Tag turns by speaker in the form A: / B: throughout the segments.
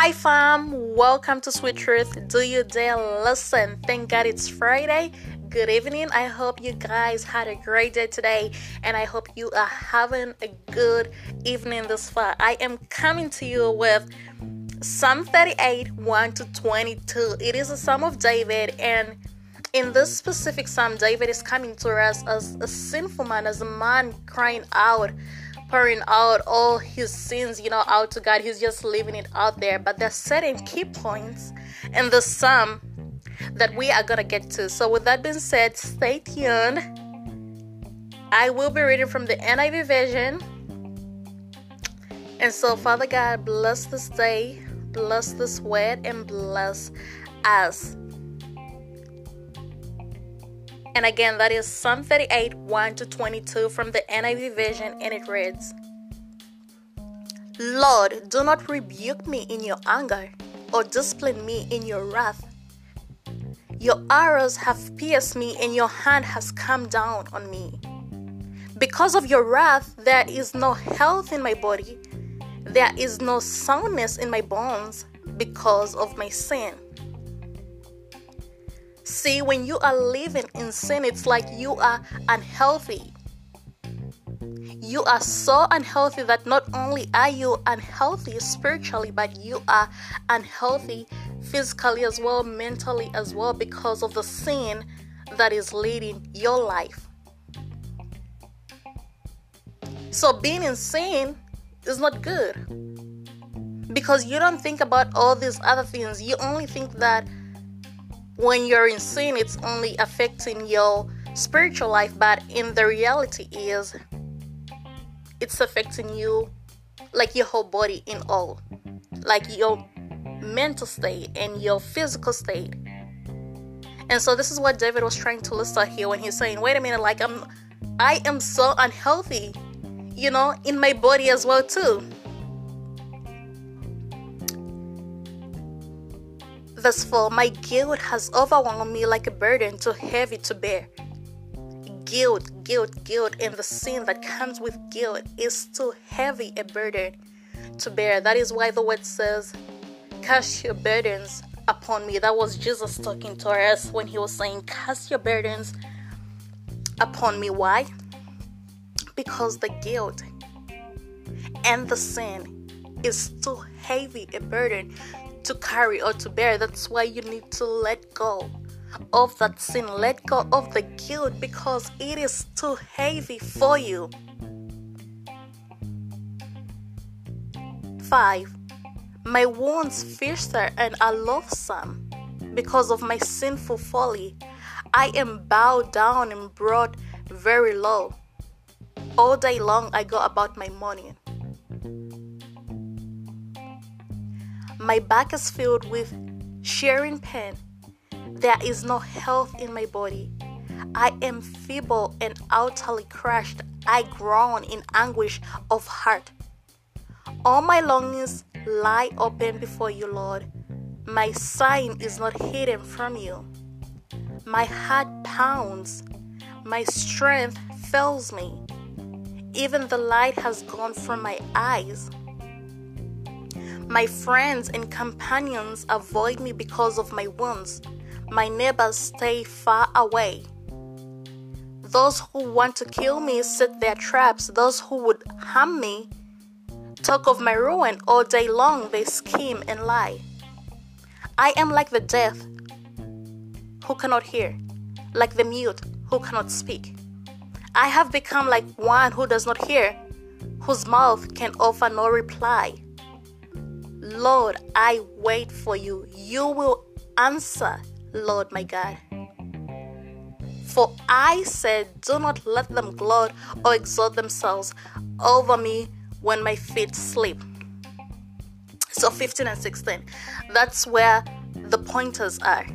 A: Hi, fam. Welcome to Sweet Truth. Do you dare listen? Thank God it's Friday. Good evening. I hope you guys had a great day today, and I hope you are having a good evening this far. I am coming to you with Psalm 38 1 to 22. It is a Psalm of David, and in this specific Psalm, David is coming to us as a sinful man, as a man crying out pouring out all his sins, you know, out to God. He's just leaving it out there. But there's certain key points in the psalm that we are gonna get to. So with that being said, stay tuned. I will be reading from the NIV version. And so, Father God, bless this day, bless this word, and bless us. And again, that is Psalm 38 1 to 22 from the NIV version, and it reads Lord, do not rebuke me in your anger or discipline me in your wrath. Your arrows have pierced me, and your hand has come down on me. Because of your wrath, there is no health in my body, there is no soundness in my bones because of my sin. See, when you are living in sin, it's like you are unhealthy. You are so unhealthy that not only are you unhealthy spiritually, but you are unhealthy physically as well, mentally as well, because of the sin that is leading your life. So, being in sin is not good because you don't think about all these other things. You only think that when you're in sin, it's only affecting your spiritual life, but in the reality is it's affecting you like your whole body in all, like your mental state and your physical state. And so this is what David was trying to list out here when he's saying, wait a minute, like I'm I am so unhealthy, you know, in my body as well too. Verse 4 My guilt has overwhelmed me like a burden too heavy to bear. Guilt, guilt, guilt, and the sin that comes with guilt is too heavy a burden to bear. That is why the word says, Cast your burdens upon me. That was Jesus talking to us when he was saying, Cast your burdens upon me. Why? Because the guilt and the sin is too heavy a burden to carry or to bear. That's why you need to let go of that sin, let go of the guilt because it is too heavy for you. 5. My wounds fiercer and are loathsome because of my sinful folly. I am bowed down and brought very low. All day long I go about my mourning. My back is filled with shearing pain. There is no health in my body. I am feeble and utterly crushed. I groan in anguish of heart. All my longings lie open before you, Lord. My sign is not hidden from you. My heart pounds. My strength fails me. Even the light has gone from my eyes. My friends and companions avoid me because of my wounds. My neighbors stay far away. Those who want to kill me set their traps. Those who would harm me talk of my ruin all day long. They scheme and lie. I am like the deaf who cannot hear, like the mute who cannot speak. I have become like one who does not hear, whose mouth can offer no reply. Lord, I wait for you. You will answer, Lord my God. For I said, Do not let them gloat or exalt themselves over me when my feet slip. So 15 and 16, that's where the pointers are.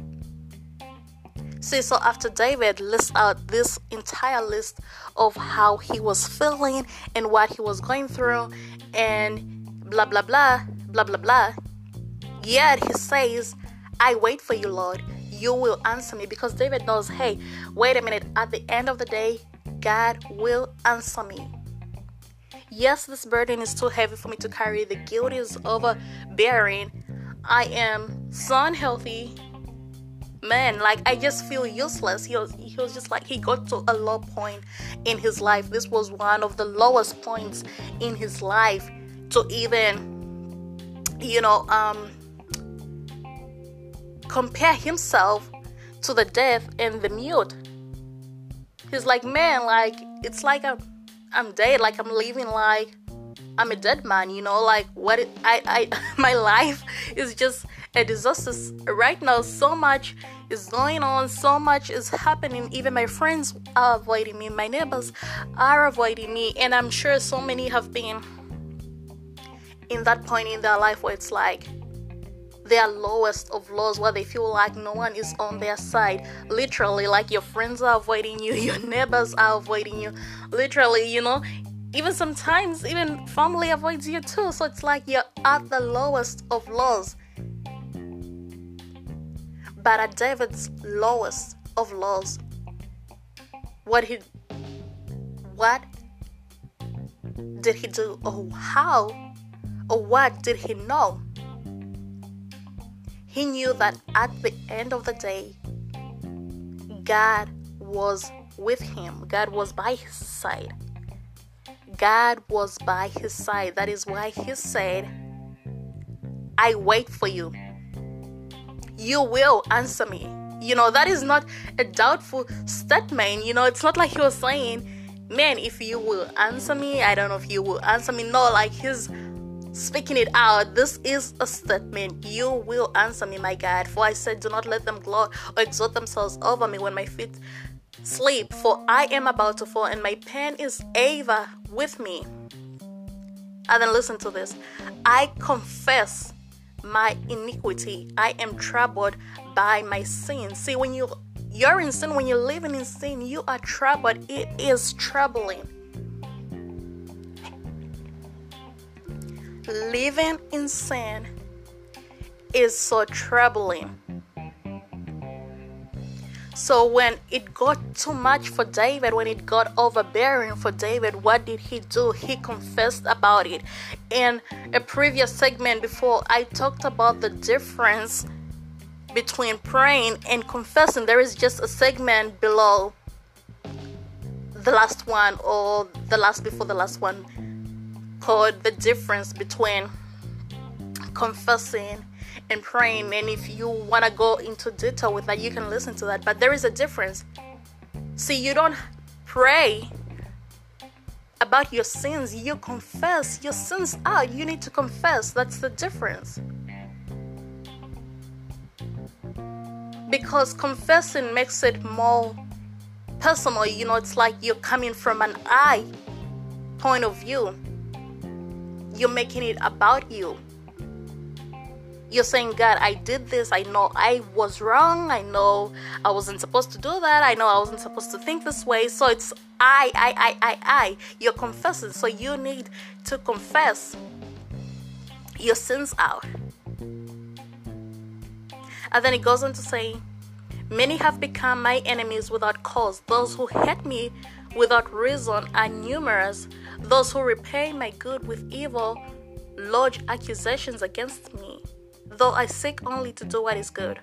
A: See, so after David lists out this entire list of how he was feeling and what he was going through and blah blah blah, blah blah blah. Yet he says, I wait for you, Lord. You will answer me because David knows, hey, wait a minute, at the end of the day, God will answer me. Yes, this burden is too heavy for me to carry. The guilt is overbearing. I am so unhealthy. Man, like I just feel useless. He was he was just like he got to a low point in his life. This was one of the lowest points in his life to even you know um compare himself to the deaf and the mute. He's like, man, like it's like I'm I'm dead, like I'm living like I'm a dead man, you know, like what it, I I my life is just a disaster right now. So much is going on, so much is happening. Even my friends are avoiding me, my neighbors are avoiding me, and I'm sure so many have been in that point in their life where it's like their lowest of lows where they feel like no one is on their side. Literally like your friends are avoiding you your neighbors are avoiding you. Literally you know even sometimes even family avoids you too. So it's like you're at the lowest of lows. But at david's lowest of lows what he what did he do? Or how or what did he know he knew that at the end of the day, God was with him, God was by his side. God was by his side. That is why he said, I wait for you. You will answer me. You know, that is not a doubtful statement. You know, it's not like he was saying, Man, if you will answer me, I don't know if you will answer me. No, like he's speaking it out. This is a statement. You will answer me, my God. For I said, Do not let them gloat or exalt themselves over me when my feet sleep, for I am about to fall, and my pen is ever with me. And then listen to this I confess my iniquity. I am troubled by my sin. See, when you you're in sin, when you're living in sin, you are troubled. It is troubling. Living in sin is so troubling. So when it got too much for David, when it got overbearing for David, what did he do? He confessed about it. In a previous segment before, I talked about the difference between praying and confessing. There is just a segment below the last one or the last before the last one called the difference between confessing and praying. And if you want to go into detail with that, you can listen to that. But there is a difference. See, you don't pray about your sins, you confess your sins out. You need to confess. That's the difference. Because confessing makes it more personal. You know, it's like you're coming from an I point of view you're making it about you. You're saying, God, I did this. I know I was wrong. I know I wasn't supposed to do that. I know I wasn't supposed to think this way. So it's I, I, I, I, I. You're confessing. So you need to confess your sins out. And then it goes on to say, Many have become my enemies without cause. Those who hate me without reason are numerous. Those who repay my good with evil lodge accusations against me, though I seek only to do what is good.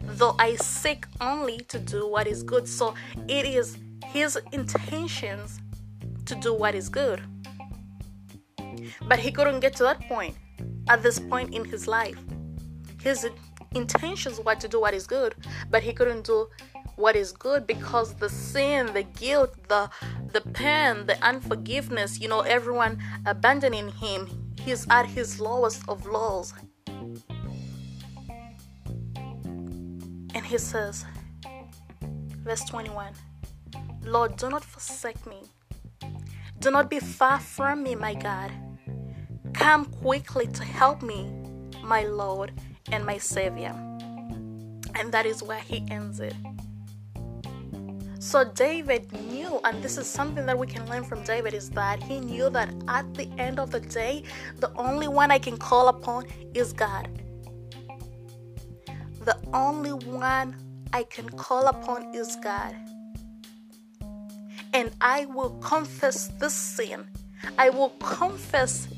A: Though I seek only to do what is good. So it is his intentions to do what is good. But he couldn't get to that point at this point in his life. His intentions were to do what is good, but he couldn't do what is good because the sin, the guilt, the the pain, the unforgiveness, you know, everyone abandoning him, he's at his lowest of lows. And he says, verse 21 Lord, do not forsake me. Do not be far from me, my God. Come quickly to help me, my Lord and my Savior. And that is where he ends it. So David knew, and this is something that we can learn from David, is that he knew that at the end of the day, the only one I can call upon is God. The only one I can call upon is God. And I will confess this sin. I will confess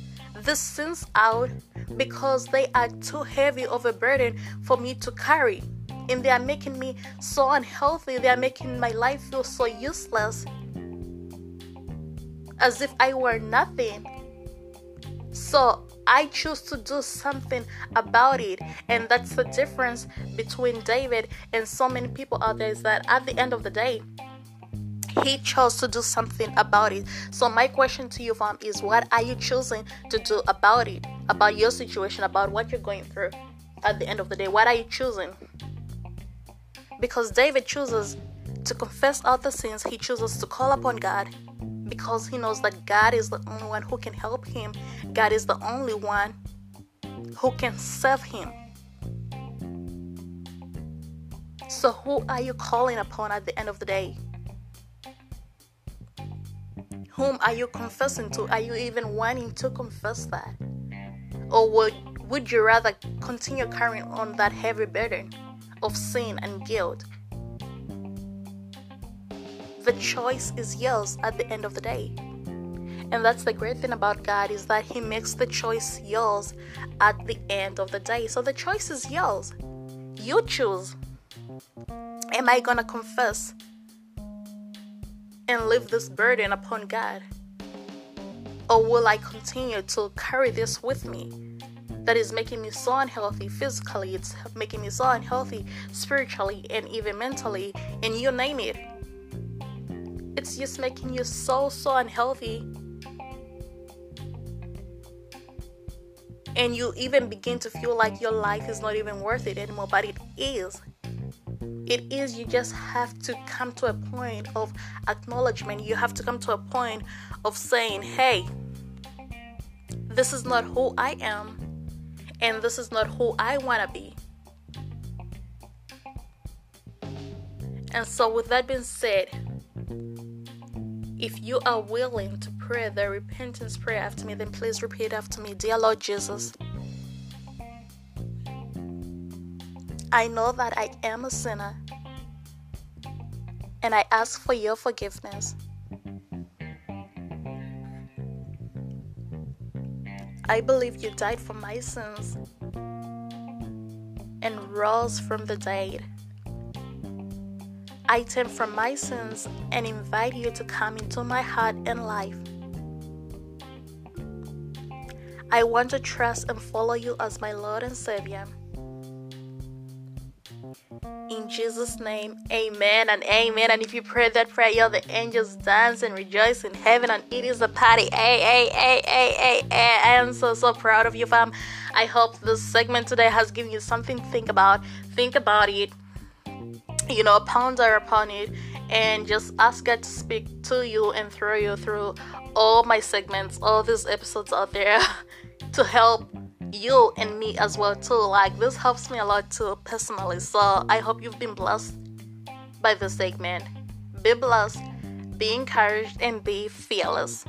A: these sins out because they are too heavy of a burden for me to carry. And they are making me so unhealthy. They are making my life feel so useless. As if I were nothing. So I choose to do something about it. And that's the difference between David and so many people out there is that at the end of the day, he chose to do something about it. So my question to you, fam, is what are you choosing to do about it? About your situation, about what you're going through at the end of the day? What are you choosing? Because David chooses to confess all the sins, he chooses to call upon God because he knows that God is the only one who can help him. God is the only one who can save him. So, who are you calling upon at the end of the day? Whom are you confessing to? Are you even wanting to confess that? Or would, would you rather continue carrying on that heavy burden of sin and guilt? The choice is yours at the end of the day. And that's the great thing about God is that He makes the choice yours at the end of the day. So the choice is yours. You choose. Am I gonna confess and leave this burden upon God? Or will I continue to carry this with me? That is making me so unhealthy physically, it's making me so unhealthy spiritually, and even mentally, and you name it it's just making you so, so unhealthy. And you even begin to feel like your life is not even worth it anymore, but it is. It is, you just have to come to a point of acknowledgement. You have to come to a point of saying, hey, this is not who I am, and this is not who I want to be. And so, with that being said, if you are willing to pray the repentance prayer after me, then please repeat after me Dear Lord Jesus, I know that I am a sinner and I ask for your forgiveness. I believe you died for my sins and rose from the dead. I turn from my sins and invite you to come into my heart and life. I want to trust and follow you as my Lord and Savior. In Jesus' name, amen and amen. And if you pray that prayer, you the angels dance and rejoice in heaven, and it is a party. Hey, hey, hey, hey, hey, hey. I am so, so proud of you, fam. I hope this segment today has given you something to think about. Think about it you know, ponder upon it and just ask God to speak to you and through you through all my segments, all these episodes out there to help you and me as well too. Like this helps me a lot too personally. So I hope you've been blessed by this segment. Be blessed, be encouraged, and be fearless.